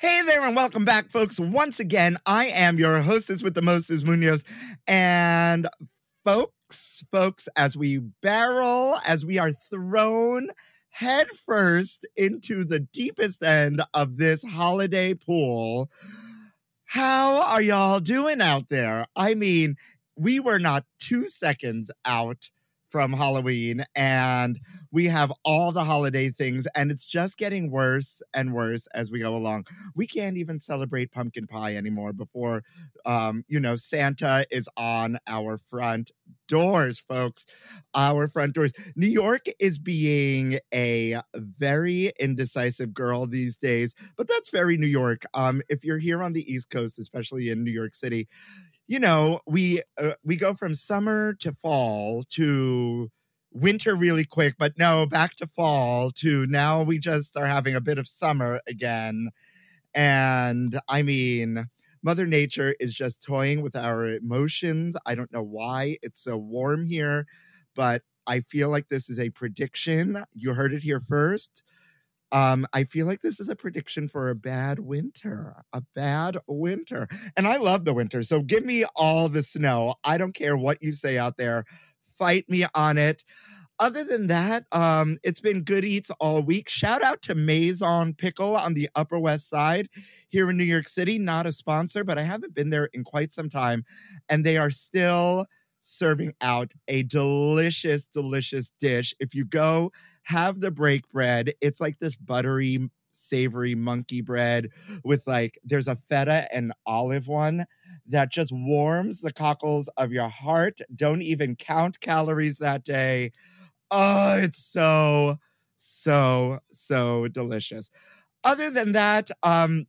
Hey there, and welcome back, folks. Once again, I am your hostess with the mostest, Munoz. And folks, folks, as we barrel, as we are thrown headfirst into the deepest end of this holiday pool, how are y'all doing out there? I mean, we were not two seconds out from Halloween and we have all the holiday things and it's just getting worse and worse as we go along. We can't even celebrate pumpkin pie anymore before um you know Santa is on our front doors folks. Our front doors. New York is being a very indecisive girl these days, but that's very New York. Um if you're here on the East Coast, especially in New York City, you know we uh, we go from summer to fall to winter really quick but no back to fall to now we just are having a bit of summer again. And i mean mother nature is just toying with our emotions. I don't know why it's so warm here but i feel like this is a prediction. You heard it here first um, I feel like this is a prediction for a bad winter, a bad winter. And I love the winter. So give me all the snow. I don't care what you say out there. Fight me on it. Other than that, um, it's been good eats all week. Shout out to Maison Pickle on the Upper West Side here in New York City. Not a sponsor, but I haven't been there in quite some time. And they are still serving out a delicious, delicious dish. If you go have the break bread. It's like this buttery, savory monkey bread with like, there's a feta and olive one that just warms the cockles of your heart. Don't even count calories that day. Oh, it's so, so, so delicious. Other than that, um,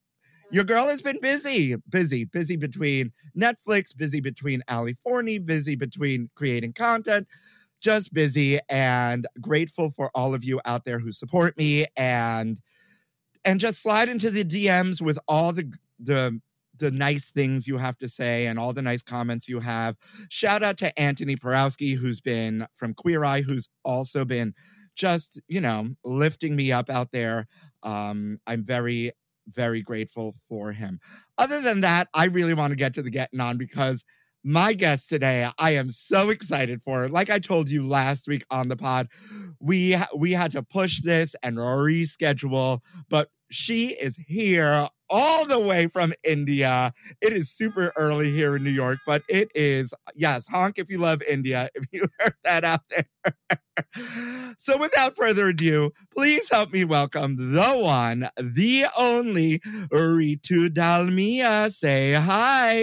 your girl has been busy, busy, busy between Netflix, busy between Ali Forney, busy between creating content, just busy and grateful for all of you out there who support me and and just slide into the DMs with all the the the nice things you have to say and all the nice comments you have. Shout out to Antoni Porowski, who's been from Queer Eye, who's also been just, you know, lifting me up out there. Um, I'm very, very grateful for him. Other than that, I really want to get to the getting on because my guest today i am so excited for like i told you last week on the pod we we had to push this and reschedule but she is here all the way from India. It is super early here in New York, but it is, yes, honk if you love India, if you heard that out there. so without further ado, please help me welcome the one, the only Ritu Dalmia. Say hi.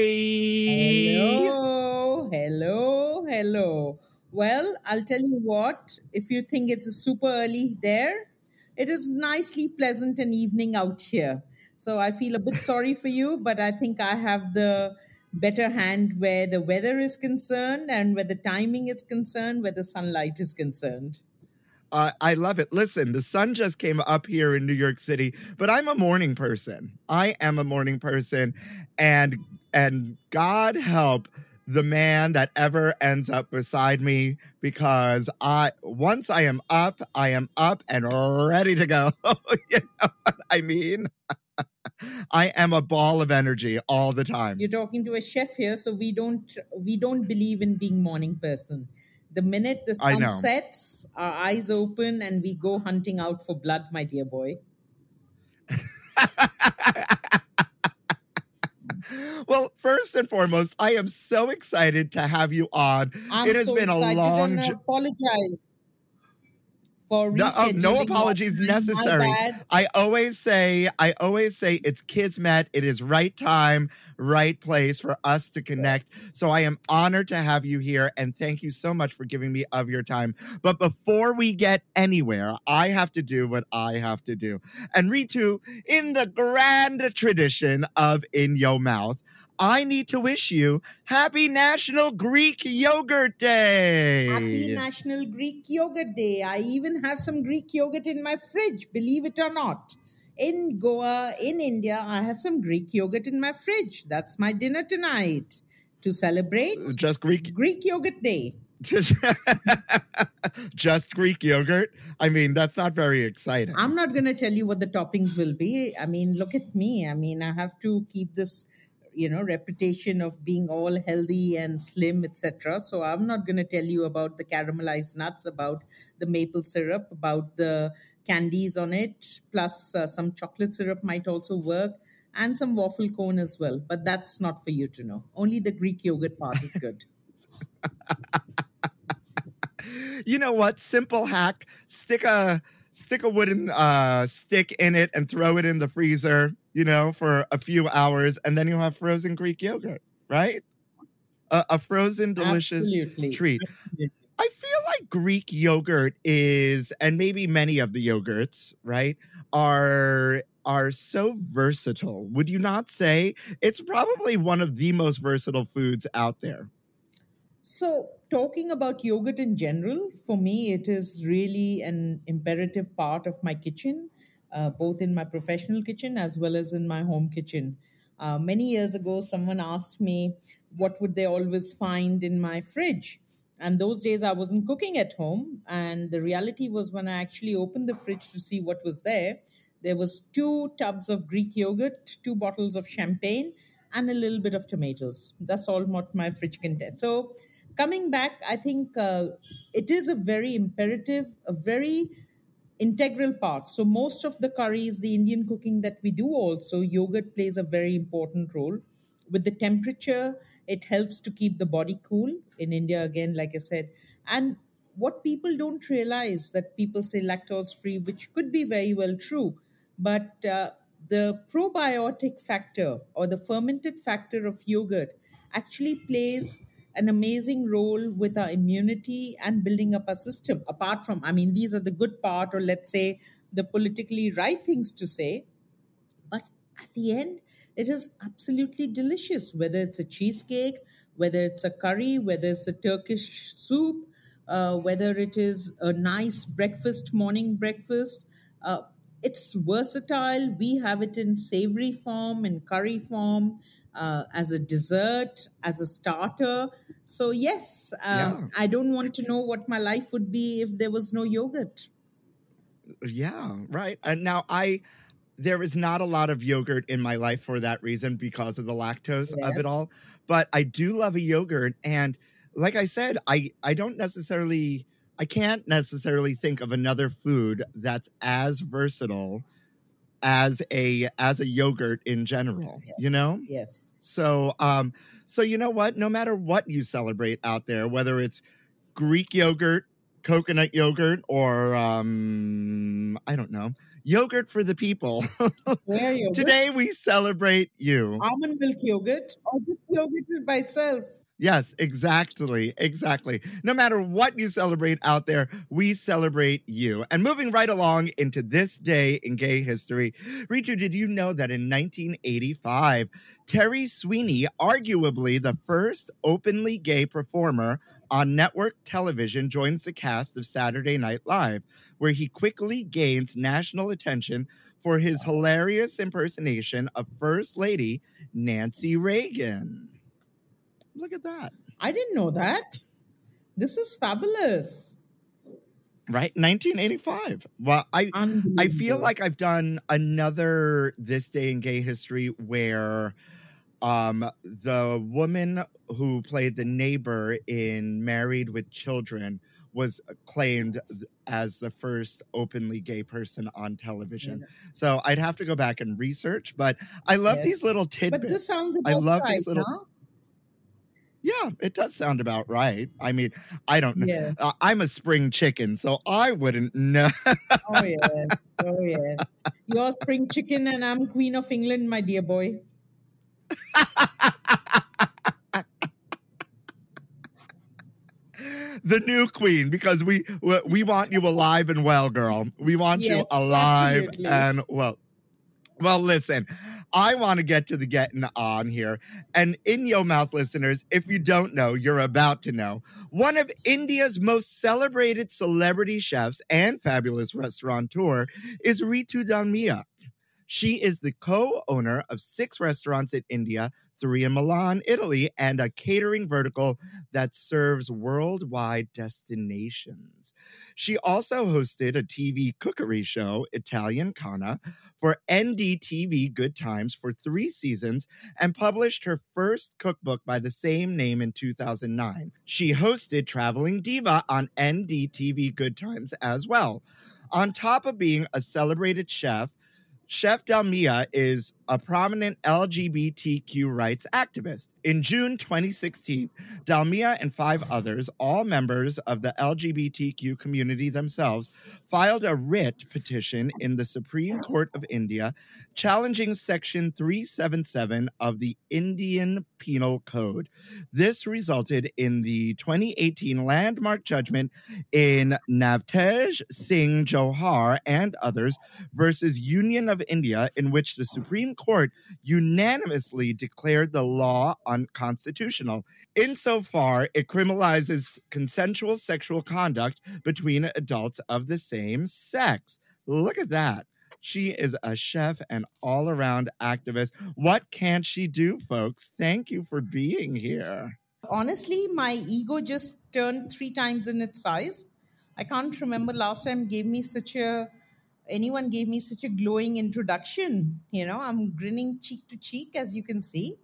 Hello, hello, hello. Well, I'll tell you what, if you think it's super early there, it is nicely pleasant and evening out here. So I feel a bit sorry for you, but I think I have the better hand where the weather is concerned and where the timing is concerned, where the sunlight is concerned. Uh, I love it. Listen, the sun just came up here in New York City, but I'm a morning person. I am a morning person, and and God help the man that ever ends up beside me because I once I am up, I am up and ready to go. you know what I mean? I am a ball of energy all the time. You're talking to a chef here, so we don't we don't believe in being morning person. The minute the sun sets, our eyes open and we go hunting out for blood, my dear boy. Well, first and foremost, I am so excited to have you on. I'm it has so been a long and I apologize for No, oh, no apologies necessary. I always say, I always say it's Kismet. It is right time, right place for us to connect. So I am honored to have you here and thank you so much for giving me of your time. But before we get anywhere, I have to do what I have to do. And Ritu, in the grand tradition of In Your Mouth, I need to wish you happy National Greek Yogurt Day. Happy National Greek Yogurt Day. I even have some Greek yogurt in my fridge, believe it or not. In Goa, in India, I have some Greek yogurt in my fridge. That's my dinner tonight to celebrate Just Greek Greek Yogurt Day. just, just Greek yogurt. I mean, that's not very exciting. I'm not going to tell you what the toppings will be. I mean, look at me. I mean, I have to keep this, you know, reputation of being all healthy and slim, etc. So I'm not going to tell you about the caramelized nuts, about the maple syrup, about the candies on it, plus uh, some chocolate syrup might also work, and some waffle cone as well. But that's not for you to know. Only the Greek yogurt part is good. you know what? Simple hack: stick a stick a wooden uh, stick in it and throw it in the freezer. You know, for a few hours, and then you'll have frozen Greek yogurt. Right? A, a frozen, delicious Absolutely. treat. Absolutely. I feel like Greek yogurt is, and maybe many of the yogurts, right, are are so versatile. Would you not say it's probably one of the most versatile foods out there? So, talking about yogurt in general, for me, it is really an imperative part of my kitchen, uh, both in my professional kitchen as well as in my home kitchen. Uh, many years ago, someone asked me what would they always find in my fridge. And those days, I wasn't cooking at home. And the reality was, when I actually opened the fridge to see what was there, there was two tubs of Greek yogurt, two bottles of champagne, and a little bit of tomatoes. That's all what my fridge contained. So, coming back, I think uh, it is a very imperative, a very integral part. So, most of the curries, the Indian cooking that we do, also, yogurt plays a very important role. With the temperature, it helps to keep the body cool. In India, again, like I said, and what people don't realize that people say lactose free, which could be very well true, but uh, the probiotic factor or the fermented factor of yogurt actually plays an amazing role with our immunity and building up our system. Apart from, I mean, these are the good part, or let's say the politically right things to say, but at the end, it is absolutely delicious, whether it's a cheesecake, whether it's a curry, whether it's a Turkish soup, uh, whether it is a nice breakfast, morning breakfast. Uh, it's versatile. We have it in savory form, in curry form, uh, as a dessert, as a starter. So, yes, uh, Yeah. I don't want to know what my life would be if there was no yogurt. Yeah, right. And now I there is not a lot of yogurt in my life for that reason because of the lactose of it all. But I do love a yogurt and like I said, I I don't necessarily I can't necessarily think of another food that's as versatile as a as a yogurt in general, you know? Yes. So, um, so you know what? No matter what you celebrate out there, whether it's Greek yogurt, coconut yogurt, or um, I don't know, yogurt for the people. Yogurt? Today we celebrate you. almond milk yogurt or just yogurt by itself. Yes, exactly. Exactly. No matter what you celebrate out there, we celebrate you. And moving right along into this day in gay history, Ritu, did you know that in 1985, Terry Sweeney, arguably the first openly gay performer, on network television joins the cast of Saturday Night Live, where he quickly gains national attention for his hilarious impersonation of First Lady Nancy Reagan. Look at that. I didn't know that. This is fabulous. Right? 1985. Well, I I feel like I've done another this day in gay history where um the woman who played the neighbor in Married with Children was claimed as the first openly gay person on television. So I'd have to go back and research, but I love Yes. these little tidbits. But this sounds I love right, these little huh? Yeah, it does sound about right. I mean, I don't know. Yeah. Uh, I'm a spring chicken, so I wouldn't know. Oh yes. Oh yes. You're spring chicken and I'm queen of England, my dear boy. the new queen because we we- want you alive and well girl we want you alive absolutely. and well well listen i want to get to the getting on here and in your mouth listeners if you don't know you're about to know one of india's most celebrated celebrity chefs and fabulous restaurateur is ritu dalmia she is the co-owner of six restaurants in india three in milan italy and a catering vertical that serves worldwide destinations. She also hosted a TV cookery show, Italian Khana, for NDTV Good Times for three seasons and published her first cookbook by the same name in 2009. She hosted Traveling Diva on NDTV Good Times as well. On top of being a celebrated chef, Chef Dalmia is a prominent LGBTQ rights activist. In June 2016, Dalmia and five others, all members of the LGBTQ community themselves, filed a writ petition in the Supreme Court of India challenging Section 377 of the Indian Penal Code. This resulted in the 2018 landmark judgment in Navtej Singh Johar and others versus Union of India, in which the Supreme Court unanimously declared the law unconstitutional. Insofar, it criminalizes consensual sexual conduct between adults of the same sex. Look at that. She is a chef and all around activist. What can she do, folks? Thank you for being here. Honestly, my ego just turned three times in its size. I can't remember last time gave me such a anyone gave me such a glowing introduction. You know, I'm grinning cheek to cheek, as you can see.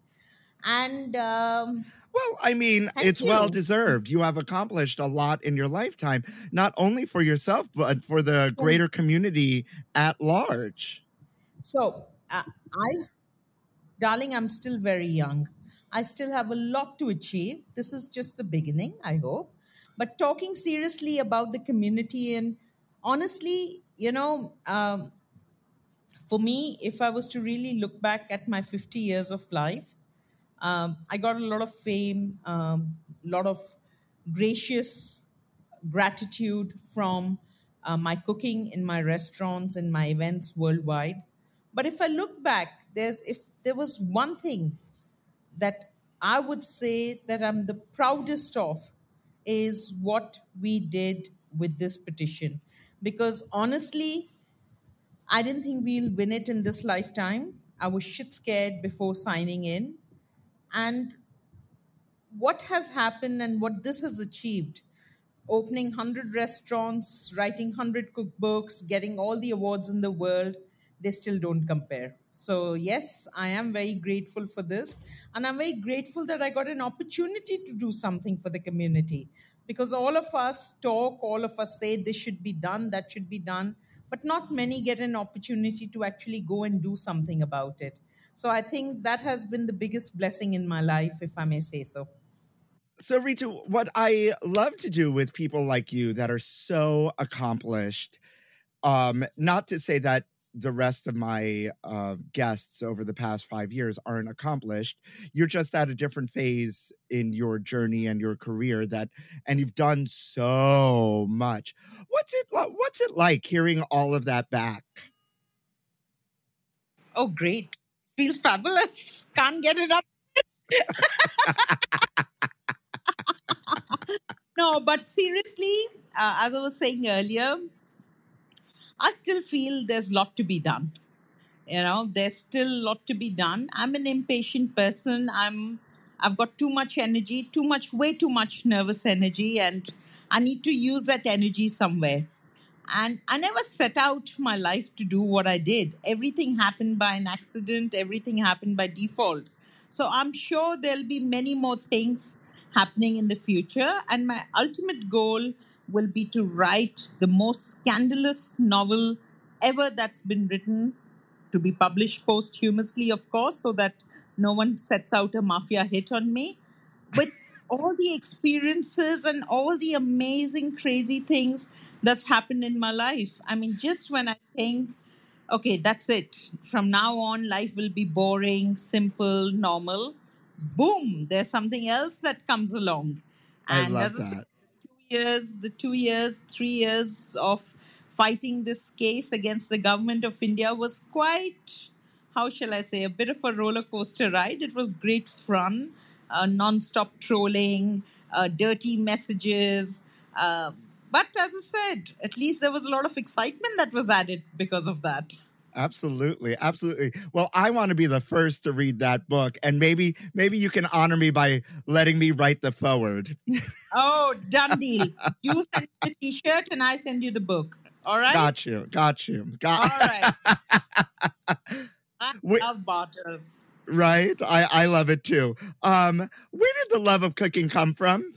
And um, Well, I mean, it's well deserved. You have accomplished a lot in your lifetime, not only for yourself, but for the greater community at large. So, uh, I, darling, I'm still very young. I still have a lot to achieve. This is just the beginning, I hope. But talking seriously about the community and honestly, you know, um, for me, if I was to really look back at my 50 years of life, um, I got a lot of fame, a um, lot of gracious gratitude from uh, my cooking in my restaurants and my events worldwide. But if I look back, there's if there was one thing that I would say that I'm the proudest of is what we did with this petition. Because honestly, I didn't think we'll win it in this lifetime. I was shit scared before signing in. And what has happened and what this has achieved opening 100 restaurants, writing 100 cookbooks, getting all the awards in the world, they still don't compare. So, yes, I am very grateful for this. And I'm very grateful that I got an opportunity to do something for the community because all of us talk, all of us say this should be done, that should be done, but not many get an opportunity to actually go and do something about it. So, I think that has been the biggest blessing in my life, if I may say so. So, Ritu, what I love to do with people like you that are so accomplished, um, not to say that the rest of my uh, guests over the past five years aren't accomplished. You're just at a different phase in your journey and your career that, and you've done so much. What's it? What's it like hearing all of that back? Oh, great. Feels fabulous. Can't get it up. No, but seriously, uh, as I was saying earlier, I still feel there's a lot to be done. You know, there's still a lot to be done. I'm an impatient person. I'm I've got too much energy, too much, way too much nervous energy, and I need to use that energy somewhere. And I never set out my life to do what I did. Everything happened by an accident, everything happened by default. So I'm sure there'll be many more things happening in the future. And my ultimate goal will be to write the most scandalous novel ever that's been written to be published posthumously, of course, so that no one sets out a mafia hit on me. With all the experiences and all the amazing, crazy things that's happened in my life. I mean, just when I think, okay, that's it. From now on, life will be boring, simple, normal. Boom, there's something else that comes along. I And love as I said, that. two years, the two years, three years of fighting this case against the government of India was quite, how shall I say, a bit of a roller coaster ride. It was great fun, uh, non-stop trolling, uh, dirty messages. Uh, but as I said, at least there was a lot of excitement that was added because of that. Absolutely, absolutely. Well, I want to be the first to read that book, and maybe maybe you can honor me by letting me write the forward. Oh, done deal. You send me the t-shirt and I send you the book. All right? Got you, got you, got. right. I Wait. love barters. right, I I love it too. Um, where did the love of cooking come from?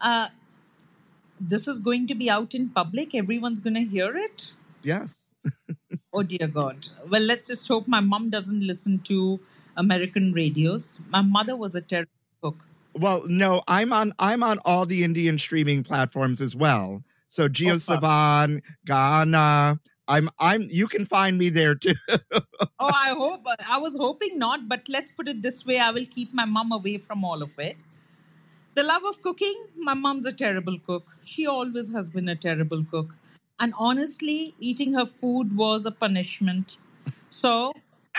Uh, this is going to be out in public. Everyone's going to hear it. Yes. Oh, dear God. Well, let's just hope my mom doesn't listen to American radios. My mother was a terrible cook. Well, no, I'm on I'm on all the Indian streaming platforms as well. So Oh, JioSaavn, Gaana. I'm I'm you can find me there too. Oh, I hope. I was hoping not, but let's put it this way I will keep my mom away from all of it. The love of cooking, my mom's a terrible cook. She always has been a terrible cook. And honestly, eating her food was a punishment. So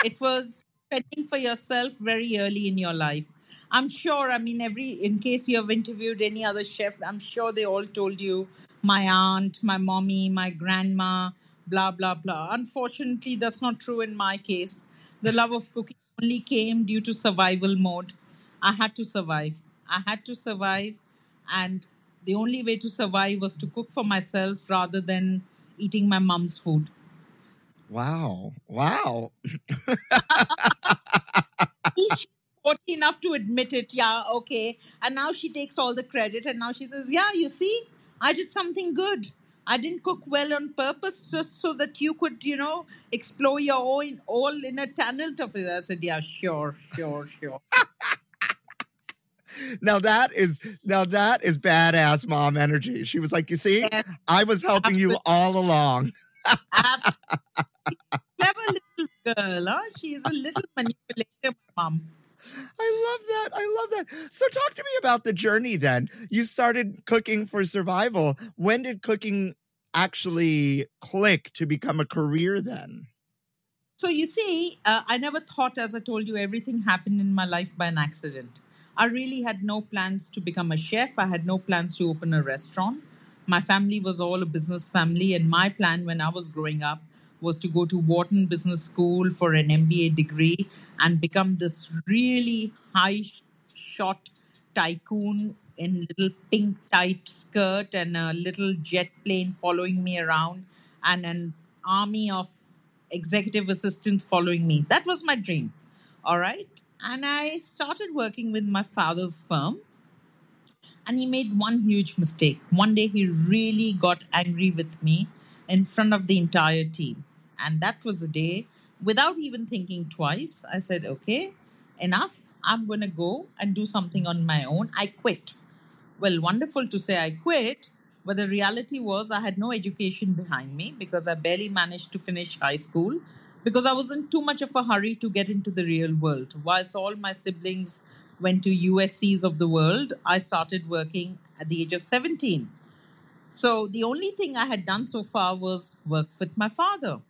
it was fending for yourself very early in your life. I'm sure, I mean, every, in case you have interviewed any other chef, I'm sure they all told you my aunt, my mommy, my grandma, blah, blah, blah. Unfortunately, that's not true in my case. The love of cooking only came due to survival mode. I had to survive. I had to survive. And the only way to survive was to cook for myself rather than eating my mom's food. wow. Wow. She's sporty enough to admit it. Yeah, okay. And now she takes all the credit and now she says, Yeah, you see, I did something good. I didn't cook well on purpose just so that you could, you know, explore your own all inner talent of it. I said, Yeah, sure, sure, sure. Now that is now that is badass mom energy. She was like, "You see, Yes, I was helping you all along." absolutely. Clever little girl, huh? She is a little manipulative mom. I love that. I love that. So talk to me about the journey then. You started cooking for survival. When did cooking actually click to become a career then? So you see, uh, I never thought, as I told you, everything happened in my life by an accident. I really had no plans to become a chef. I had no plans to open a restaurant. My family was all a business family, and my plan when I was growing up was to go to Wharton Business School for an MBA degree and become this really high shot tycoon in little pink tight skirt and a little jet plane following me around and an army of executive assistants following me. That was my dream. All right. And I started working with my father's firm and he made one huge mistake. One day he really got angry with me in front of the entire team. And that was the day, without even thinking twice, I said, okay, enough. I'm going to go and do something on my own. I quit. Well, wonderful to say I quit, but the reality was I had no education behind me because I barely managed to finish high school because I was in too much of a hurry to get into the real world. Whilst all my siblings went to USCs of the world, I started working at the age of 17. So the only thing I had done so far was work with my father.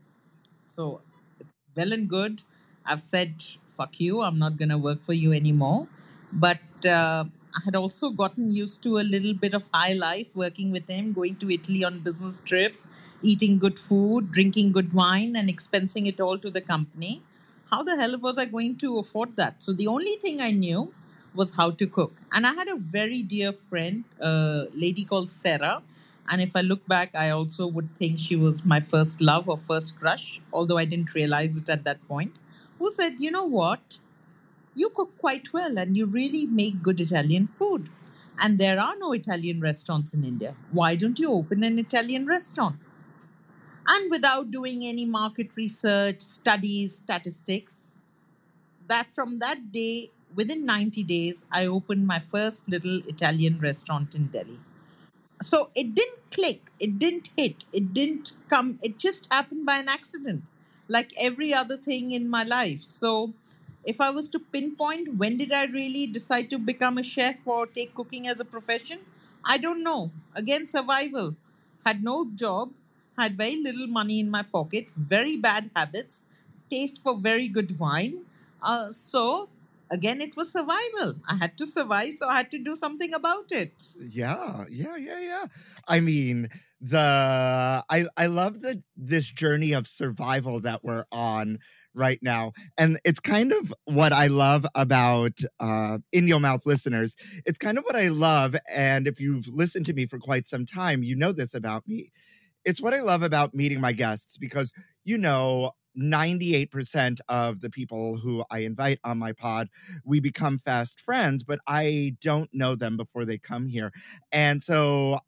So it's well and good. I've said, fuck you, I'm not going to work for you anymore. But uh, I had also gotten used to a little bit of high life working with him, going to Italy on business trips, eating good food, drinking good wine, and expensing it all to the company. How the hell was I going to afford that? So the only thing I knew was how to cook. And I had a very dear friend, a lady called Sarah. And if I look back, I also would think she was my first love or first crush, although I didn't realize it at that point, who said, you know what? You cook quite well and you really make good Italian food. And there are no Italian restaurants in India. Why don't you open an Italian restaurant? And without doing any market research, studies, statistics, that from that day, within 90 days, I opened my first little Italian restaurant in Delhi. So it didn't click, it didn't hit, it didn't come, it just happened by an accident, like every other thing in my life. So if I was to pinpoint when did I really decide to become a chef or take cooking as a profession, I don't know. Again, survival. Had no job, had very little money in my pocket, very bad habits, taste for very good wine. Uh, so again, it was survival. I had to survive, so I had to do something about it. Yeah, yeah, yeah, yeah. I mean, the I I love the this journey of survival that we're on right now. And it's kind of what I love about uh, In Your Mouth listeners. It's kind of what I love. And if you've listened to me for quite some time, you know this about me. It's what I love about meeting my guests because, you know, 98% of the people who I invite on my pod, we become fast friends, but I don't know them before they come here. And so,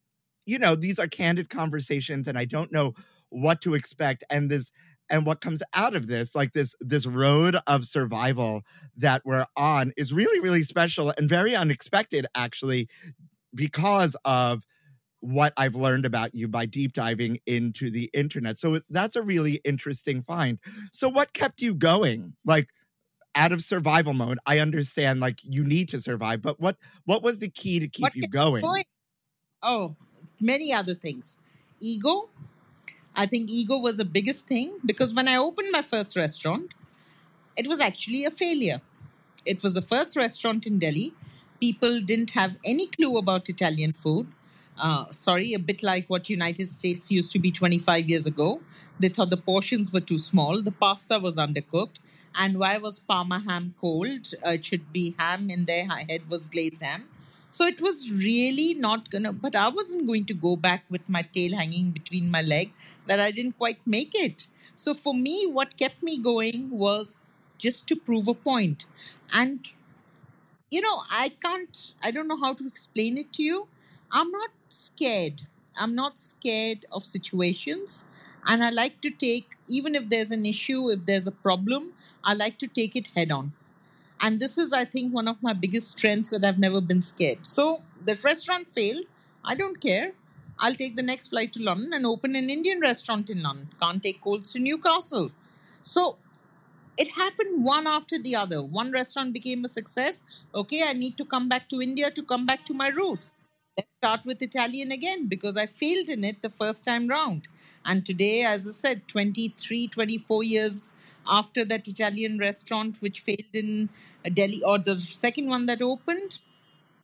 you know, these are candid conversations and I don't know what to expect. And this, and what comes out of this like this this road of survival that we're on is really really special and very unexpected actually because of what I've learned about you by deep diving into the internet. So that's a really interesting find. So what kept you going? Like out of survival mode, I understand like you need to survive, but what what was the key to keep What you going? going? Oh, many other things. Ego. I think ego was the biggest thing because when I opened my first restaurant, it was actually a failure. It was the first restaurant in Delhi. People didn't have any clue about Italian food. Uh, sorry, a bit like what United States used to be 25 years ago. They thought the portions were too small, the pasta was undercooked, and why was Parma ham cold? Uh, it should be ham in their head was glazed ham. So it was really not gonna, but I wasn't going to go back with my tail hanging between my leg that I didn't quite make it. So for me, what kept me going was just to prove a point. And, you know, I can't, I don't know how to explain it to you. I'm not scared. I'm not scared of situations. And I like to take, even if there's an issue, if there's a problem, I like to take it head on. And this is, I think, one of my biggest strengths that I've never been scared. So the restaurant failed. I don't care. I'll take the next flight to London and open an Indian restaurant in London. Can't take colds to Newcastle. So it happened one after the other. One restaurant became a success. Okay, I need to come back to India to come back to my roots. Let's start with Italian again because I failed in it the first time round. And today, as I said, 23, 24 years after that Italian restaurant which failed in Delhi or the second one that opened,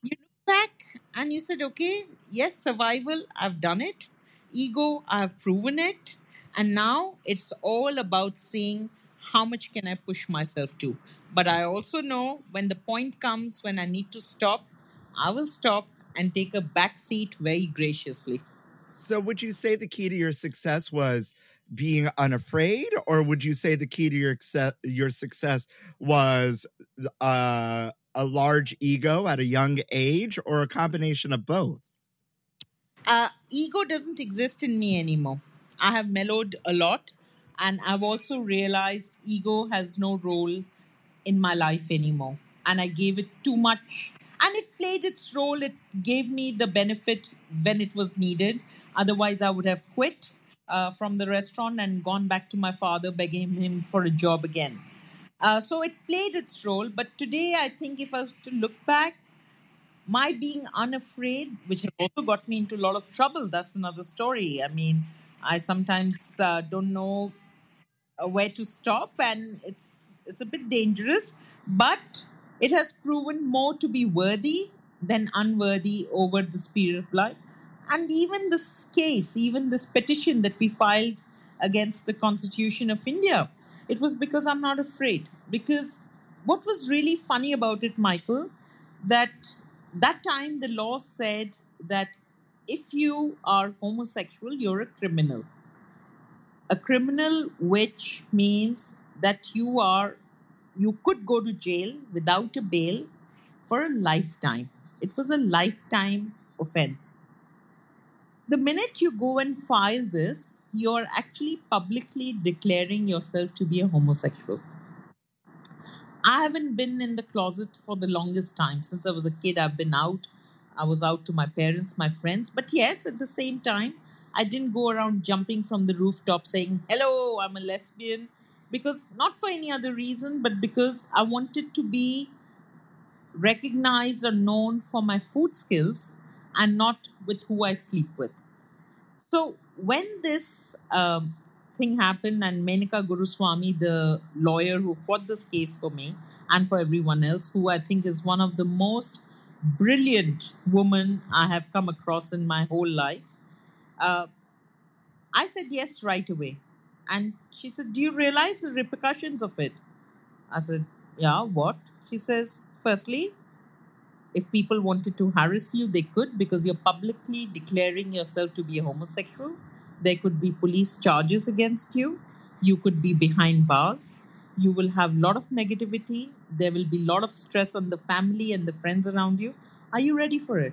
you look back and you said, okay, yes, survival, I've done it. Ego, I've proven it. And now it's all about seeing how much can I push myself to. But I also know when the point comes when I need to stop, I will stop and take a back seat very graciously. So would you say the key to your success was being unafraid or would you say the key to your success, your success was uh, a large ego at a young age or a combination of both? Uh, ego doesn't exist in me anymore. I have mellowed a lot, and I've also realized ego has no role in my life anymore. And I gave it too much, and it played its role. It gave me the benefit when it was needed. Otherwise, I would have quit uh, from the restaurant and gone back to my father, begging him for a job again. Uh, so it played its role. But today, I think if I was to look back, my being unafraid, which also got me into a lot of trouble, that's another story. I mean, I sometimes uh, don't know uh, where to stop, and it's it's a bit dangerous, but it has proven more to be worthy than unworthy over this period of life. And even this case, even this petition that we filed against the Constitution of India, it was because I'm not afraid. Because what was really funny about it, Michael, that that time the law said that if you are homosexual, you're a criminal. A criminal, which means that you are you could go to jail without a bail for a lifetime. It was a lifetime offense. The minute you go and file this, you're actually publicly declaring yourself to be a homosexual. I haven't been in the closet for the longest time. Since I was a kid, I've been out. I was out to my parents, my friends. But yes, at the same time, I didn't go around jumping from the rooftop saying, Hello, I'm a lesbian. Because not for any other reason, but because I wanted to be recognized or known for my food skills and not with who I sleep with. So when this um, thing happened, and Menaka Guruswamy, the lawyer who fought this case for me and for everyone else, who I think is one of the most brilliant women I have come across in my whole life, uh, I said yes right away. And she said, Do you realize the repercussions of it? I said, Yeah, what? She says, Firstly, if people wanted to harass you, they could because you're publicly declaring yourself to be a homosexual. There could be police charges against you. You could be behind bars. You will have a lot of negativity. There will be a lot of stress on the family and the friends around you. Are you ready for it?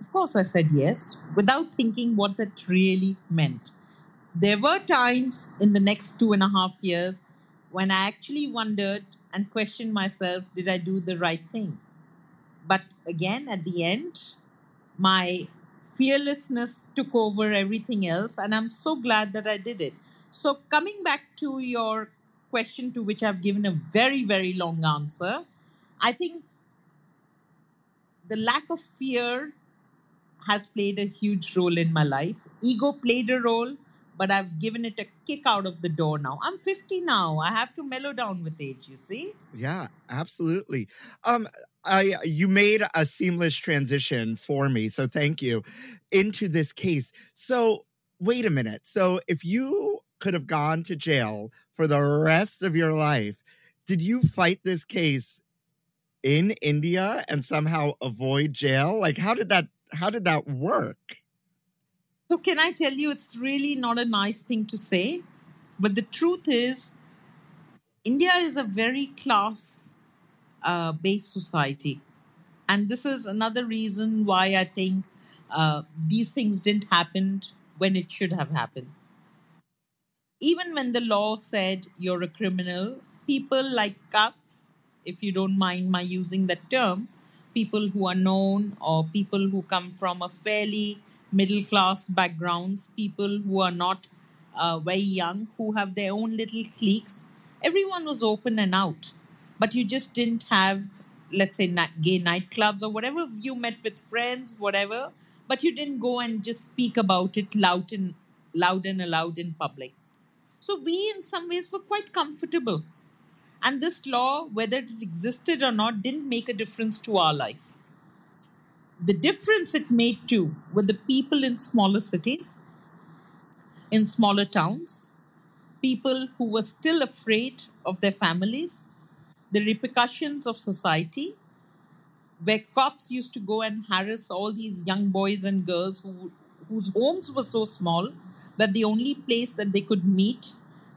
Of course, I said yes, without thinking what that really meant. There were times in the next two and a half years when I actually wondered and questioned myself did I do the right thing? But again, at the end, my fearlessness took over everything else, and I'm so glad that I did it. So, coming back to your question, to which I've given a very, very long answer, I think the lack of fear has played a huge role in my life. Ego played a role, but I've given it a kick out of the door now. I'm 50 now. I have to mellow down with age, you see? Yeah, absolutely. Um, I you made a seamless transition for me, so thank you into this case. So wait a minute. So if you could have gone to jail for the rest of your life, did you fight this case in India and somehow avoid jail? Like how did that how did that work? So, can I tell you, it's really not a nice thing to say, but the truth is, India is a very class uh, based society. And this is another reason why I think uh, these things didn't happen when it should have happened. Even when the law said you're a criminal, people like us, if you don't mind my using that term, people who are known or people who come from a fairly middle class backgrounds, people who are not uh, very young, who have their own little cliques. Everyone was open and out, but you just didn't have, let's say, gay nightclubs or whatever. You met with friends, whatever, but you didn't go and just speak about it loud and loud and aloud in public. So we, in some ways, were quite comfortable. And this law, whether it existed or not, didn't make a difference to our life the difference it made too with the people in smaller cities, in smaller towns, people who were still afraid of their families, the repercussions of society, where cops used to go and harass all these young boys and girls who, whose homes were so small that the only place that they could meet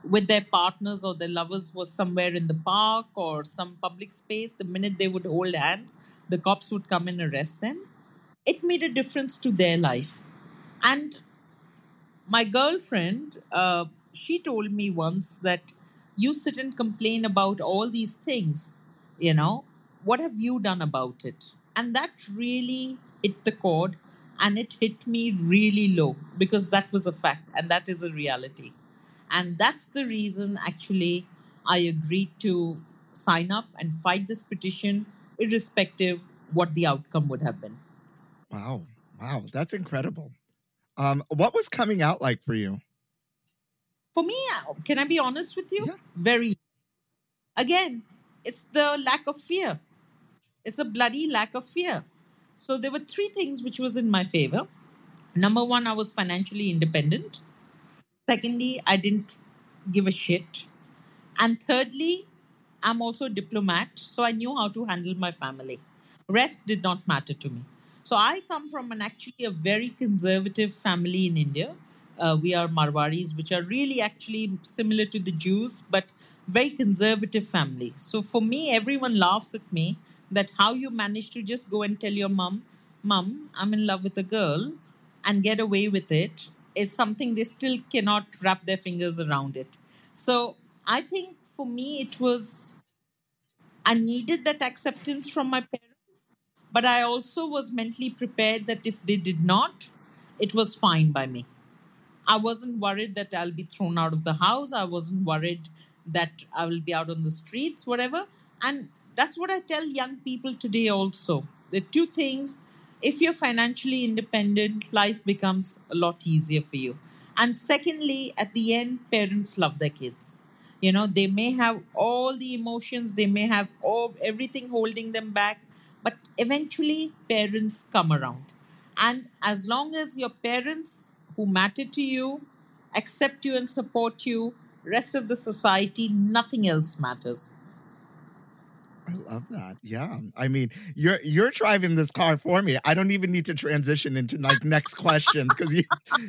with their partners or their lovers was somewhere in the park or some public space. The minute they would hold hands, the cops would come and arrest them it made a difference to their life. And my girlfriend, uh, she told me once that you sit and complain about all these things, you know, what have you done about it? And that really hit the chord and it hit me really low because that was a fact and that is a reality. And that's the reason actually I agreed to sign up and fight this petition, irrespective what the outcome would have been. Wow. Wow. That's incredible. Um, what was coming out like for you? For me, uh, can I be honest with you? Yeah. Very. Again, it's the lack of fear. It's a bloody lack of fear. So there were three things which was in my favor. Number one, I was financially independent. Secondly, I didn't give a shit. And thirdly, I'm also a diplomat, so I knew how to handle my family. Rest did not matter to me. So I come from an actually a very conservative family in India. Uh, we are Marwaris, which are really actually similar to the Jews, but very conservative family. So for me, everyone laughs at me that how you manage to just go and tell your mom, "Mom, I'm in love with a girl," and get away with it is something they still cannot wrap their fingers around it. So I think for me, it was I needed that acceptance from my parents, but I also was mentally prepared that if they did not, it was fine by me. I wasn't worried that I'll be thrown out of the house. I wasn't worried that I will be out on the streets, whatever. And that's what I tell young people today also. The two things if you're financially independent, life becomes a lot easier for you. And secondly, at the end, parents love their kids. You know, they may have all the emotions, they may have all everything holding them back, but eventually parents come around. And as long as your parents who matter to you accept you and support you, rest of the society, nothing else matters. I love that. Yeah. I mean, you're you're driving this car for me. I don't even need to transition into like next questions because you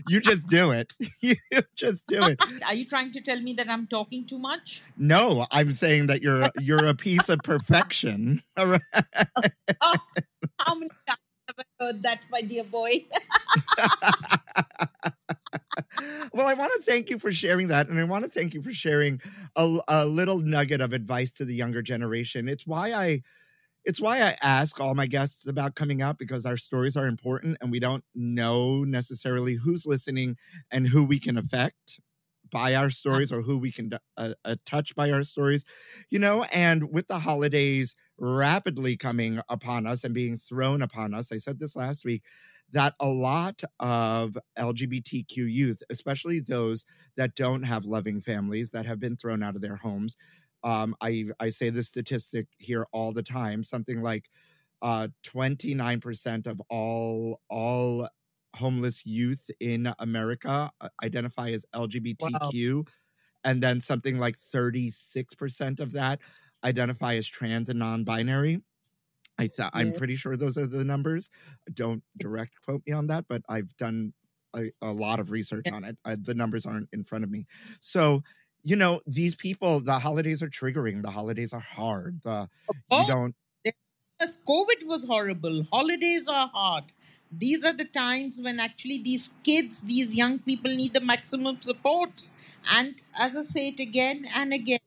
you just do it. you just do it. Are you trying to tell me that I'm talking too much? No, I'm saying that you're you're a piece of perfection. All right. Oh, how many times have I heard that, my dear boy? Well, I want to thank you for sharing that. And I want to thank you for sharing a, a little nugget of advice to the younger generation. It's why I it's why I ask all my guests about coming out because our stories are important and we don't know necessarily who's listening and who we can affect by our stories or who we can uh, uh, touch by our stories, you know. And with the holidays rapidly coming upon us and being thrown upon us, I said this last week that a lot of LGBTQ youth, especially those that don't have loving families that have been thrown out of their homes, um, I I say this statistic here all the time. Something like uh, 29% of all all homeless youth in America uh, identify as LGBTQ, wow. and then something like 36% of that identify as trans and non-binary. I th- I'm pretty sure those are the numbers. Don't direct quote me on that, but I've done a, a lot of research on it. I, the numbers aren't in front of me. So, you know, these people, the holidays are triggering. The holidays are hard. The oh, you don't. Yes, COVID was horrible. Holidays are hard. These are the times when actually these kids, these young people need the maximum support. And as I say it again and again,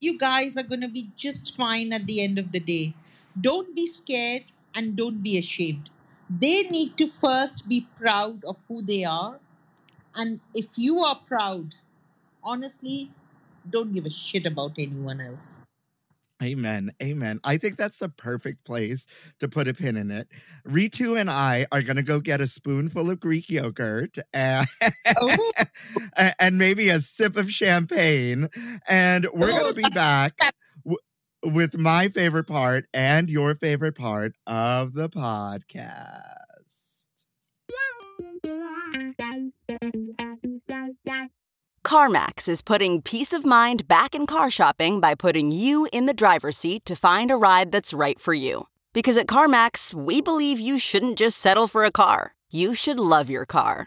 you guys are going to be just fine at the end of the day. Don't be scared and don't be ashamed. They need to first be proud of who they are. And if you are proud, honestly, don't give a shit about anyone else. Amen. Amen. I think that's the perfect place to put a pin in it. Ritu and I are going to go get a spoonful of Greek yogurt and, oh. and maybe a sip of champagne. And we're oh, going to be back with my favorite part and your favorite part of the podcast. CarMax is putting peace of mind back in car shopping by putting you in the driver's seat to find a ride that's right for you. Because at CarMax, we believe you shouldn't just settle for a car, you should love your car.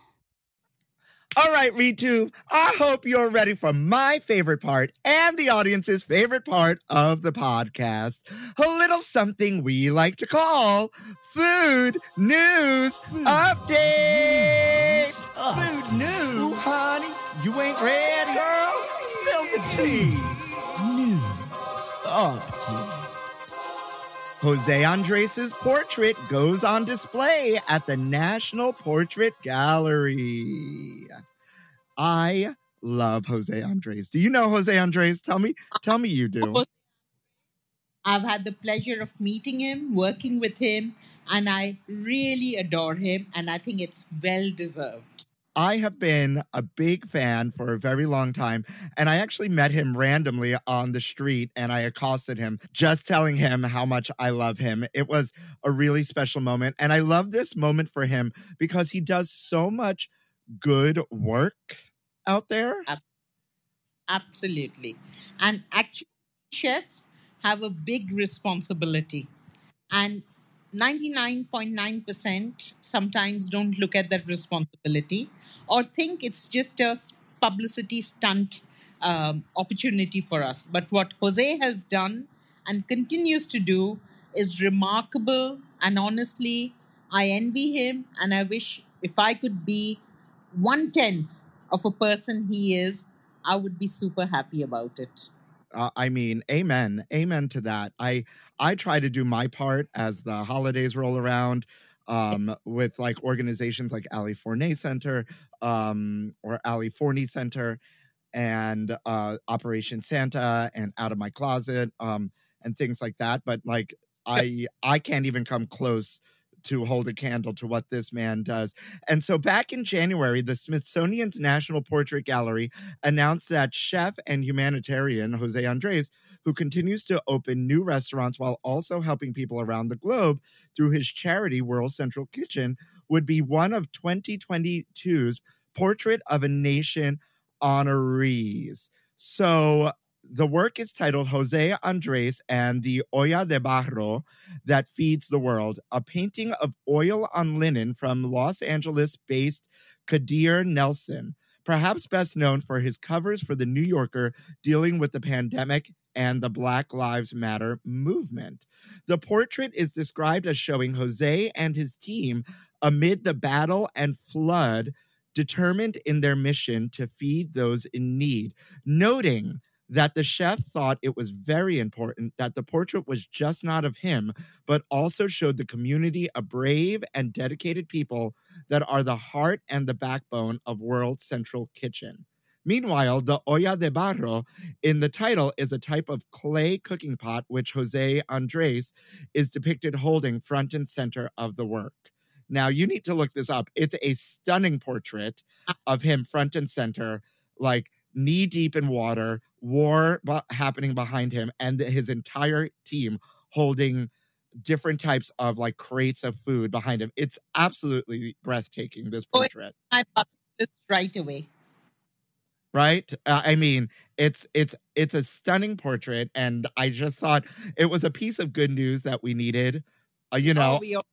All right, Ritu, I hope you're ready for my favorite part and the audience's favorite part of the podcast. A little something we like to call Food News Food Update. News. Uh, food News. honey, you ain't ready, girl. Spill the tea. News Update. Jose Andres' portrait goes on display at the National Portrait Gallery. I love Jose Andres. Do you know Jose Andres? Tell me, tell me you do. I've had the pleasure of meeting him, working with him, and I really adore him, and I think it's well deserved. I have been a big fan for a very long time, and I actually met him randomly on the street and I accosted him, just telling him how much I love him. It was a really special moment, and I love this moment for him because he does so much good work out there. Absolutely. And actually, chefs have a big responsibility. And 99.9% sometimes don't look at that responsibility or think it's just a publicity stunt um, opportunity for us. But what Jose has done and continues to do is remarkable. And honestly, I envy him and I wish if I could be one tenth of a person he is, I would be super happy about it. Uh, I mean, amen, amen to that. I I try to do my part as the holidays roll around, um, with like organizations like Ali Forney Center, um, or Ali Forney Center, and uh, Operation Santa, and Out of My Closet, um, and things like that. But like, I I can't even come close to hold a candle to what this man does. And so back in January, the Smithsonian's National Portrait Gallery announced that chef and humanitarian Jose Andres, who continues to open new restaurants while also helping people around the globe through his charity World Central Kitchen, would be one of 2022's Portrait of a Nation honorees. So the work is titled Jose Andres and the Olla de Barro that feeds the world, a painting of oil on linen from Los Angeles based Kadir Nelson, perhaps best known for his covers for The New Yorker dealing with the pandemic and the Black Lives Matter movement. The portrait is described as showing Jose and his team amid the battle and flood, determined in their mission to feed those in need, noting that the chef thought it was very important that the portrait was just not of him, but also showed the community a brave and dedicated people that are the heart and the backbone of World Central Kitchen. Meanwhile, the olla de barro in the title is a type of clay cooking pot, which Jose Andres is depicted holding front and center of the work. Now, you need to look this up. It's a stunning portrait of him front and center, like knee deep in water, war bu- happening behind him, and his entire team holding different types of like crates of food behind him. It's absolutely breathtaking, this Oh, portrait. My bucket list right away. right uh, i mean it's it's it's a stunning portrait and i just thought it was a piece of good news that we needed uh, you know Oh, all it.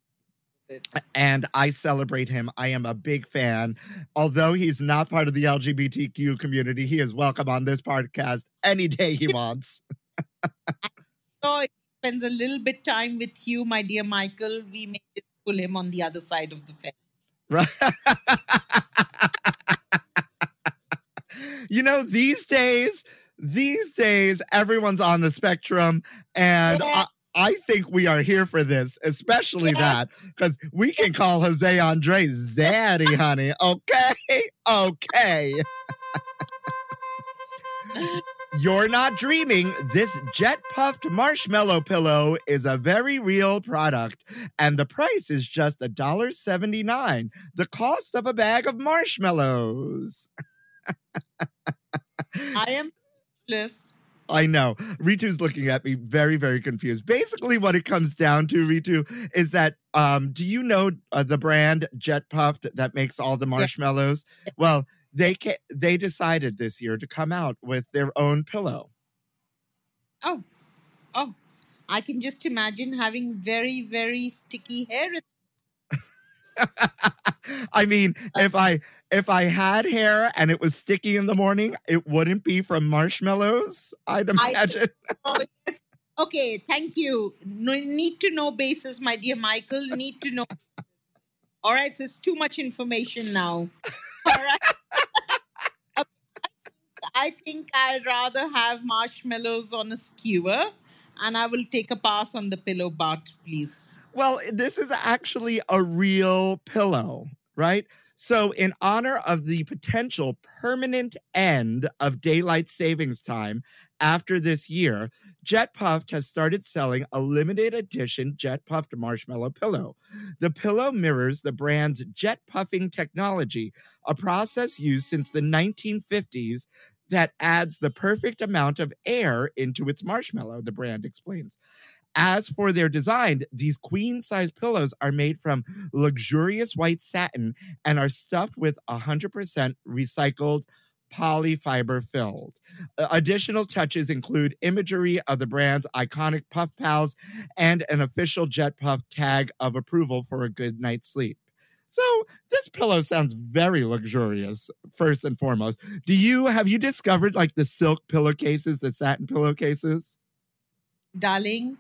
And i celebrate him i am a big fan although he's not part of the lgbtq community he is welcome on this podcast any day he wants So he spends a little bit time with you, my dear Michael, we may just pull him on the other side of the fence. right you know these days these days everyone's on the spectrum and Yeah. I, I think we are here for this especially Yeah. that because we can call jose andres zaddy honey okay okay You're not dreaming. This jet puffed marshmallow pillow is a very real product, and the price is just $1.79, the cost of a bag of marshmallows. I am speechless. I know. Ritu's looking at me very, very confused. Basically, what it comes down to, Ritu, is that um, do you know uh, the brand Jet Puffed that makes all the marshmallows? Well, they ca- they decided this year to come out with their own pillow. Oh, oh, I can just imagine having very, very sticky hair. I mean, if I if I had hair and it was sticky in the morning, it wouldn't be from marshmallows. I'd I- imagine. Oh. Okay, thank you. No, need to know basis, my dear Michael. Need to know. All right, so it's too much information now. All right. I think I'd rather have marshmallows on a skewer, and I will take a pass on the pillow part, please. Well, this is actually a real pillow, right? So, in honor of the potential permanent end of daylight savings time after this year, Jet Puffed has started selling a limited edition Jet Puffed marshmallow pillow. The pillow mirrors the brand's jet puffing technology, a process used since the 1950s that adds the perfect amount of air into its marshmallow, the brand explains. As for their design, these queen size pillows are made from luxurious white satin and are stuffed with 100% recycled polyfiber filled. Additional touches include imagery of the brand's iconic Puff Pals and an official Jet Puff tag of approval for a good night's sleep. So this pillow sounds very luxurious, first and foremost. Do you have you discovered like the silk pillowcases, the satin pillowcases? Darling,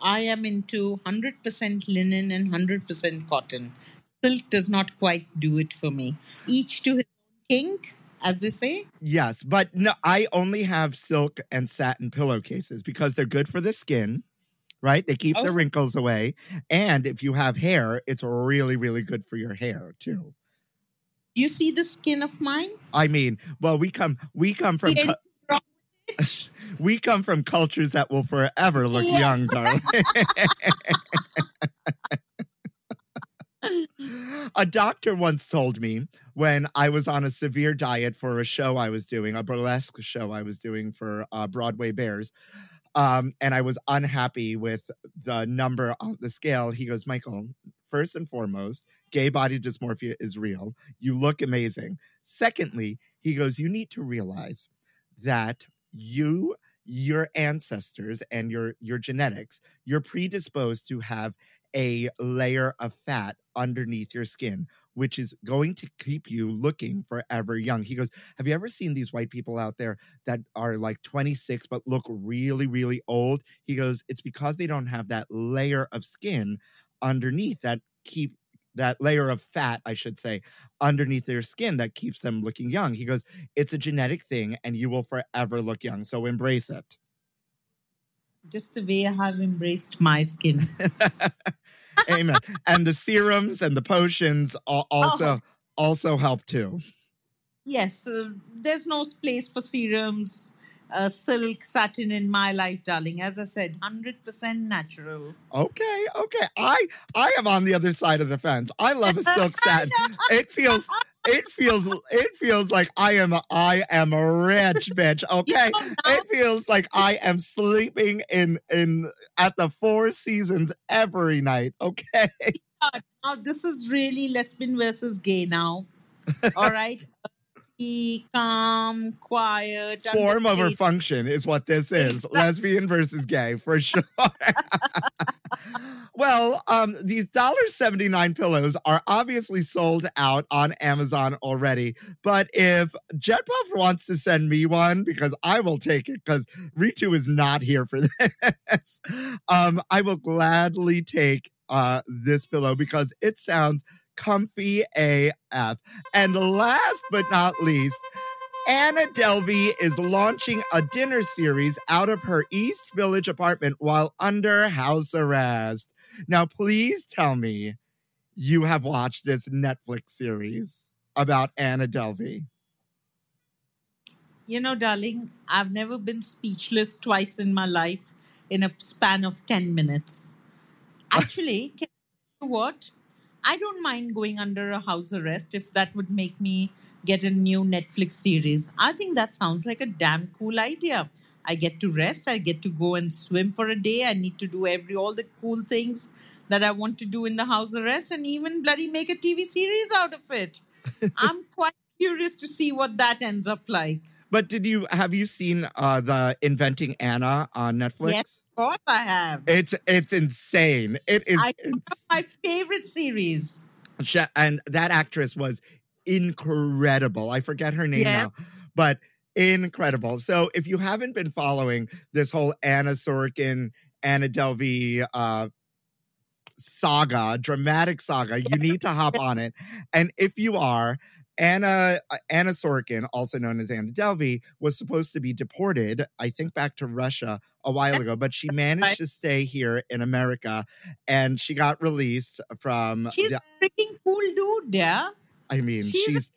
I am into 100% linen and 100% cotton. Silk does not quite do it for me. Each to his own kink, as they say. Yes, but no, I only have silk and satin pillowcases because they're good for the skin, right? They keep the oh. wrinkles away. And if you have hair, it's really, really good for your hair too. Do you see the skin of mine? I mean, well, we come we come from See cu- anything wrong with it? we come from cultures that will forever look Yes. young, darling. a doctor once told me when I was on a severe diet for a show I was doing, a burlesque show I was doing for uh, Broadway Bears, um, and I was unhappy with the number on the scale. He goes, Michael, first and foremost, gay body dysmorphia is real. You look amazing. Secondly, he goes, you need to realize that you your ancestors and your your genetics you're predisposed to have a layer of fat underneath your skin which is going to keep you looking forever young. He goes have you ever seen these white people out there that are like 26 but look really really old? He goes it's because they don't have that layer of skin underneath that keep that layer of fat i should say underneath their skin that keeps them looking young. He goes it's a genetic thing and you will forever look young so embrace it. Just the way I have embraced my skin. amen. And the serums and the potions al- also also help too. Yes, uh, there's no place for serums, uh, silk, satin in my life, darling. As I said, 100% natural. okay okay i i am on the other side of the fence i love a silk satin it feels it feels it feels like i am I am a rich bitch okay it feels like i am sleeping in in at the four seasons every night okay Now, this is really lesbian versus gay now. All right? Be calm, quiet, form over understated. function is what this is. Lesbian versus gay for sure. Well um these $1.79 pillows are obviously sold out on amazon already but if jetpuff wants to send me one because i will take it because ritu is not here for this um i will gladly take uh this pillow because it sounds comfy af and last but not least Anna Delvey is launching a dinner series out of her East Village apartment while under house arrest. Now, please tell me you have watched this Netflix series about Anna Delvey. You know, darling, I've never been speechless twice in my life in a span of 10 minutes. Actually, can you know what? I don't mind going under a house arrest if that would make me get a new Netflix series. I think that sounds like a damn cool idea. I get to rest, I get to go and swim for a day, I need to do every all the cool things that I want to do in the house arrest and even bloody make a TV series out of it. I'm quite curious to see what that ends up like. But did you have you seen uh, the Inventing Anna on Netflix? Yes, course I have. It's it's insane. It is I one my favorite series. And that actress was incredible. I forget her name now, but incredible. So if you haven't been following this whole Anna Sorokin, Anna Delvey uh, saga, dramatic saga, you need to hop on it. And if you are, Anna uh, Anna Sorokin, also known as Anna Delvey, was supposed to be deported, I think, back to Russia a while ago, but she managed to stay here in America, and she got released from She's the- a freaking cool dude, yeah. I mean, She's- she's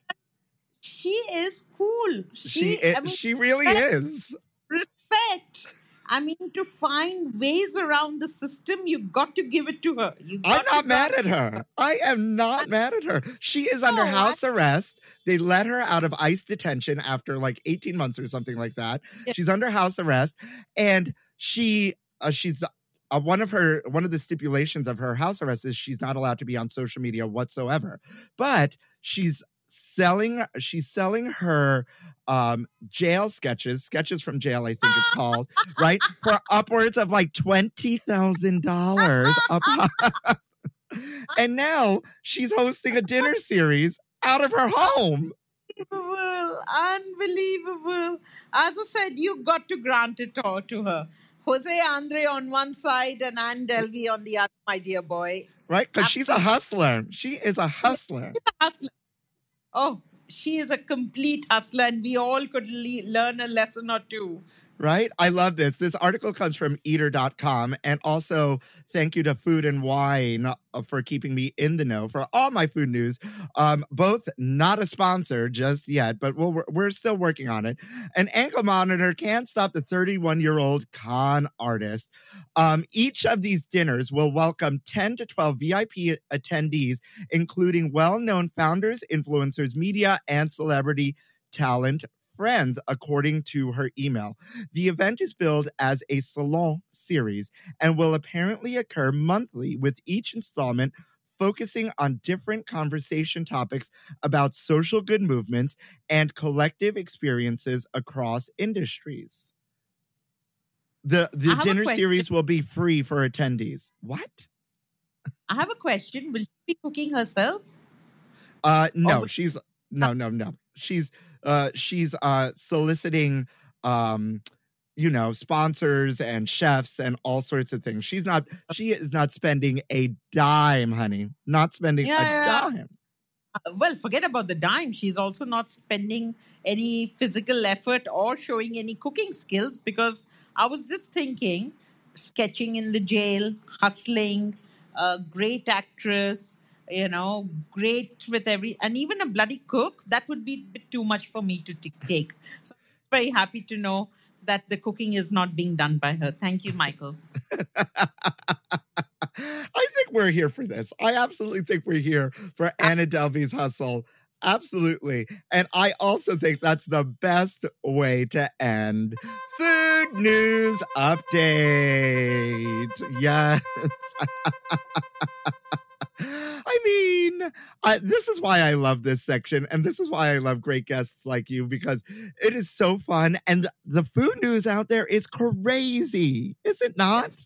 She is cool. she She, i- I mean, she really respect. is. respect. I mean, to find ways around the system, you've got to give it to her. I'm not mad at her. I am not mad at her. She is under No, I- house arrest. They let her out of ICE detention after like 18 months or something like that. Yeah. She's under house arrest and she uh, she's uh, one of her one of the stipulations of her house arrest is she's not allowed to be on social media whatsoever. But she's selling she's selling her um jail sketches sketches from jail i think it's called right for upwards of like $20000 a and now she's hosting a dinner series out of her home. Unbelievable. Unbelievable. As I said, you got to grant it all to her. Jose Andre on one side and Anne Delvey on the other, my dear boy. Right? Because she's a hustler. She is a hustler. Hustler. Oh, she is a complete hustler, and we all could le- learn a lesson or two. Right? I love this. This article comes from eater.com. And also, thank you to Food and Wine uh, for keeping me in the know for all my food news. Um, both not a sponsor just yet, but we'll, we're still working on it. An ankle monitor can't stop the 31 year old con artist. Um, each of these dinners will welcome 10 to 12 VIP attendees, including well known founders, influencers, media, and celebrity talent friends, according to her email. The event is billed as a salon series and will apparently occur monthly, with each installment focusing on different conversation topics about social good movements and collective experiences across industries. The the I have a dinner series will be free for attendees. What? I have a question. Will she be cooking herself? Uh no, she's no, no, no. She's uh she's uh soliciting um you know sponsors and chefs and all sorts of things. She's not she is not spending a dime, honey. Not spending Yeah, a yeah, yeah. dime. Uh, Well, forget about the dime. She's also not spending any physical effort or showing any cooking skills because I was just thinking sketching in the jail, hustling, a great actress, you know, great with every, and even a bloody cook, that would be a bit too much for me to t- take. So I'm very happy to know that the cooking is not being done by her. Thank you, Michael. I think we're here for this. I absolutely think we're here for Anna Delvey's hustle. Absolutely. And I also think that's the best way to end Food News Update. Yes. I mean, I, this is why I love this section, and this is why I love great guests like you because it is so fun, and the food news out there is crazy, is it not?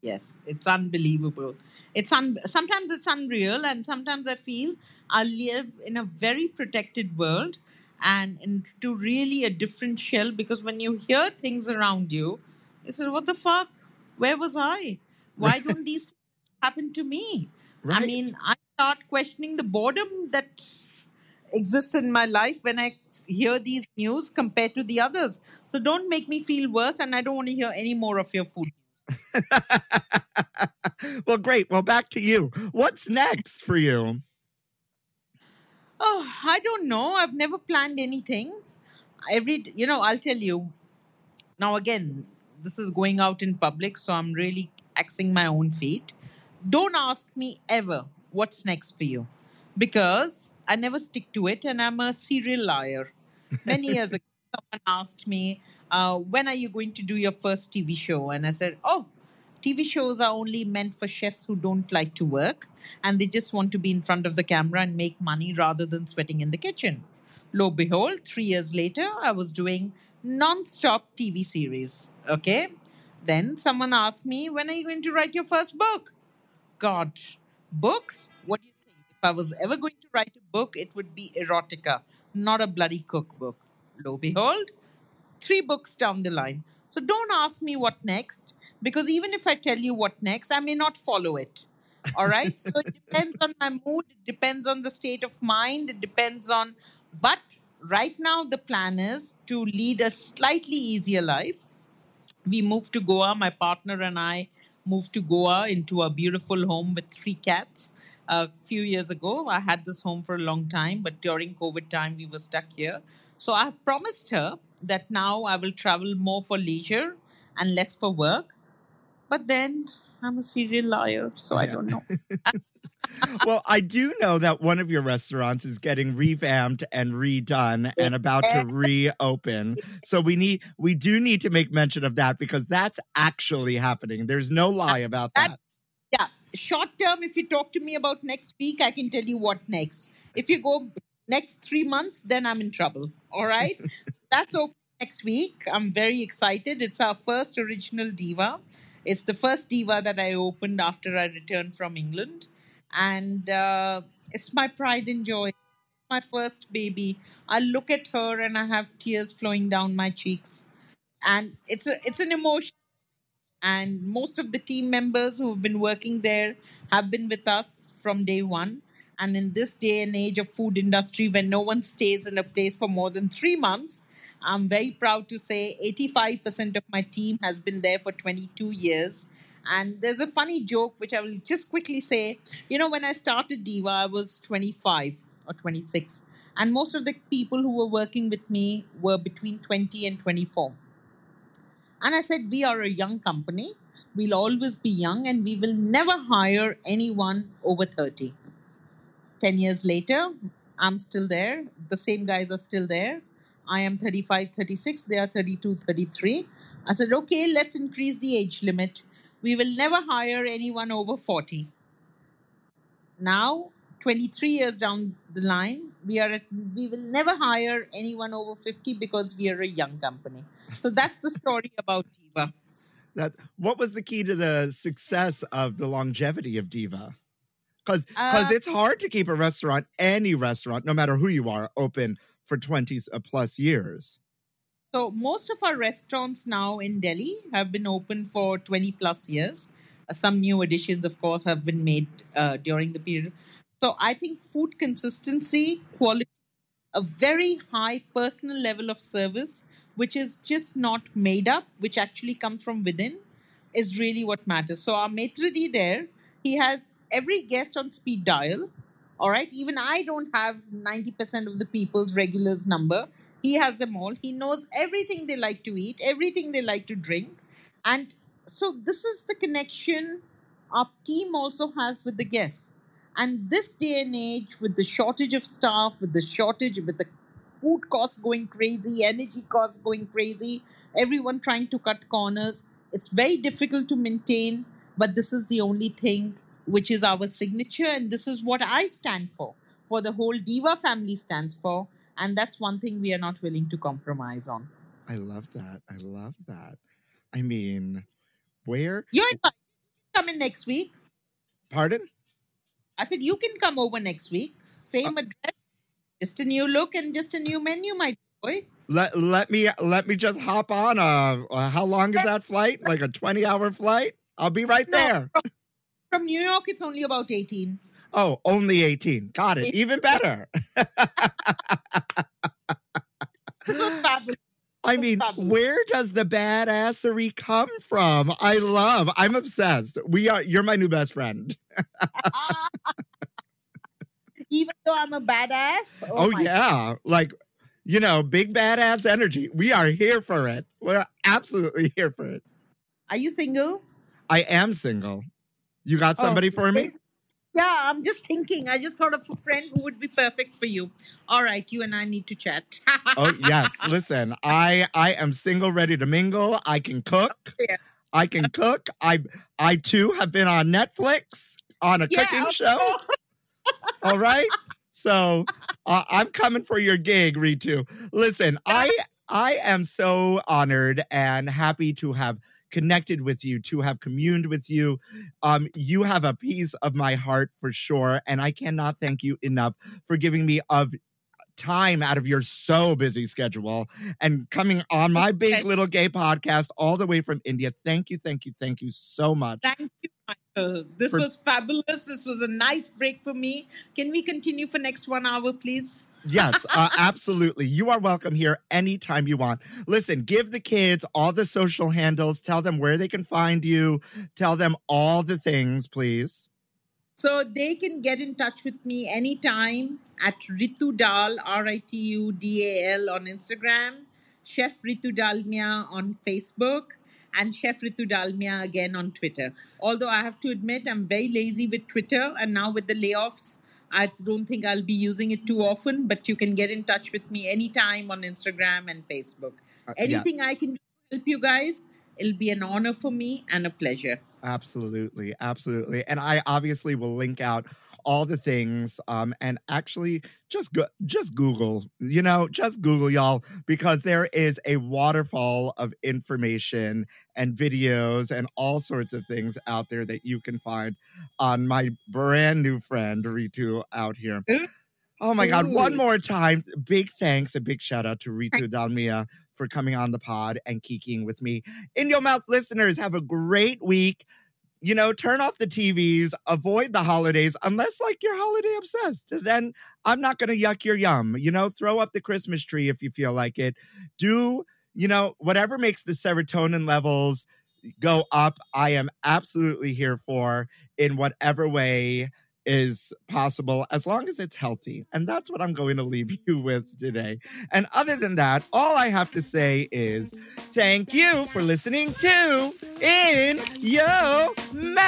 Yes, it's unbelievable. It's un- sometimes it's unreal, and sometimes I feel I live in a very protected world and into really a different shell because when you hear things around you, you say, "What the fuck? Where was I? Why don't these things happen to me?" I mean, I start questioning the boredom that exists in my life when I hear these news compared to the others. So don't make me feel worse, and I don't want to hear any more of your food. well, great. Well, back to you. What's next for you? Oh, I don't know. I've never planned anything. Every, you know, I'll tell you. Now, again, this is going out in public, so I'm really axing my own feet. Don't ask me ever what's next for you because I never stick to it and I'm a serial liar. Many years ago, someone asked me, uh, When are you going to do your first TV show? And I said, Oh, TV shows are only meant for chefs who don't like to work and they just want to be in front of the camera and make money rather than sweating in the kitchen. Lo behold, three years later, I was doing non-stop TV series. Okay. Then someone asked me, when are you going to write your first book? God, books? What do you think? If I was ever going to write a book, it would be erotica, not a bloody cookbook. Lo behold, three books down the line. So don't ask me what next, because even if I tell you what next, I may not follow it. All right. so it depends on my mood, it depends on the state of mind, it depends on. But right now, the plan is to lead a slightly easier life. We moved to Goa, my partner and I moved to Goa into a beautiful home with three cats. a few years ago. I had this home for a long time, but during COVID time, we were stuck here. So I have promised her that now I will travel more for leisure and less for work. But then I'm a serial liar, so I don't know. well, I do know that one of your restaurants is getting revamped and redone and about to reopen. So we need we do need to make mention of that because that's actually happening. There's no lie about That- that. Yeah, short term, if you talk to me about next week, I can tell you what next. If you go next three months, then I'm in trouble. All right. That's open next week. I'm very excited. It's our first original diva. It's the first diva that I opened after I returned from England. And uh, it's my pride and joy. My first baby. I look at her and I have tears flowing down my cheeks. And it's a, it's an emotion and most of the team members who have been working there have been with us from day one and in this day and age of food industry when no one stays in a place for more than 3 months i'm very proud to say 85% of my team has been there for 22 years and there's a funny joke which i will just quickly say you know when i started diva i was 25 or 26 and most of the people who were working with me were between 20 and 24 and I said, We are a young company. We'll always be young and we will never hire anyone over 30. 10 years later, I'm still there. The same guys are still there. I am 35, 36. They are 32, 33. I said, Okay, let's increase the age limit. We will never hire anyone over 40. Now, 23 years down the line, we are at, we will never hire anyone over 50 because we are a young company. So that's the story about Diva. That what was the key to the success of the longevity of Diva? Because because Uh, it's hard to keep a restaurant, any restaurant, no matter who you are, open for 20 s- uh, plus years. So most of our restaurants now in Delhi have been open for 20 plus years. Uh, some new additions, of course, have been made uh, during the period. So I think food consistency, quality, a very high personal level of service, which is just not made up, which actually comes from within, is really what matters. So our maître d' there, he has every guest on speed dial. All right. Even I don't have 90% of the people's regulars number. He has them all. He knows everything they like to eat, everything they like to drink. And so this is the connection our team also has with the guests. And this day and age, with the shortage of staff, with the shortage, with the food costs going crazy, energy costs going crazy, everyone trying to cut corners, it's very difficult to maintain. But this is the only thing which is our signature, and this is what I stand for, for the whole Diva family stands for. And that's one thing we are not willing to compromise on. I love that. I love that. I mean, where? You're invited. Come in next week. Pardon? I said, you can come over next week. Same address, just a new look and just a new menu, my boy. Let let me let me just hop on. Uh, uh, how long is that flight? Like a 20 hour flight? I'll be right No, there. From, from New York, it's only about 18. Oh, only 18. Got it. Even better. This was fabulous. I mean, where does the badassery come from? I love. I'm obsessed. We are. You're my new best friend. Even though I'm a badass. Oh, oh, my- yeah, like you know, big badass energy. We are here for it. We're absolutely here for it. Are you single? I am single. You got Oh, somebody for me? Yeah, I'm just thinking. I just thought of a friend who would be perfect for you. All right, you and I need to chat. Oh yes. Listen, I I am single, ready to mingle. I can cook. Yeah. I can cook. I I too have been on Netflix on a cooking of show. All right. So uh, I'm coming for your gig, Ritu. Listen, I I am so honored and happy to have connected with you, to have communed with you. Um, you have a piece of my heart for sure, and I cannot thank you enough for giving me of time out of your so busy schedule and coming on my big little gay podcast all the way from India. Thank you, thank you, thank you so much. Thank you, Michael. This For- was fabulous. This was a nice break for me. Can we continue for next one hour, please? Yes, uh, absolutely. You are welcome here anytime you want. Listen, give the kids all the social handles. Tell them where they can find you. Tell them all the things, please. So they can get in touch with me anytime at Ritu Dal, R I T U D A L on Instagram, Chef Ritu Dalmia on Facebook, and Chef Ritu Dalmia again on Twitter. Although I have to admit, I'm very lazy with Twitter, and now with the layoffs, I don't think I'll be using it too often, but you can get in touch with me anytime on Instagram and Facebook. Uh. Anything I can help you guys, it'll be an honor for me and a pleasure. Absolutely, absolutely. And I obviously will link out all the things um and actually just go just google you know just google y'all because there is a waterfall of information and videos and all sorts of things out there that you can find on my brand new friend ritu out here. Oh my god one more time big thanks a big shout out to ritu dalmia for coming on the pod and kikiing with me. In your mouth listeners have a great week you know, turn off the TVs, avoid the holidays, unless like you're holiday obsessed. Then I'm not going to yuck your yum. You know, throw up the Christmas tree if you feel like it. Do, you know, whatever makes the serotonin levels go up, I am absolutely here for in whatever way is possible as long as it's healthy. And that's what I'm going to leave you with today. And other than that, all I have to say is thank you for listening to In Your Mouth.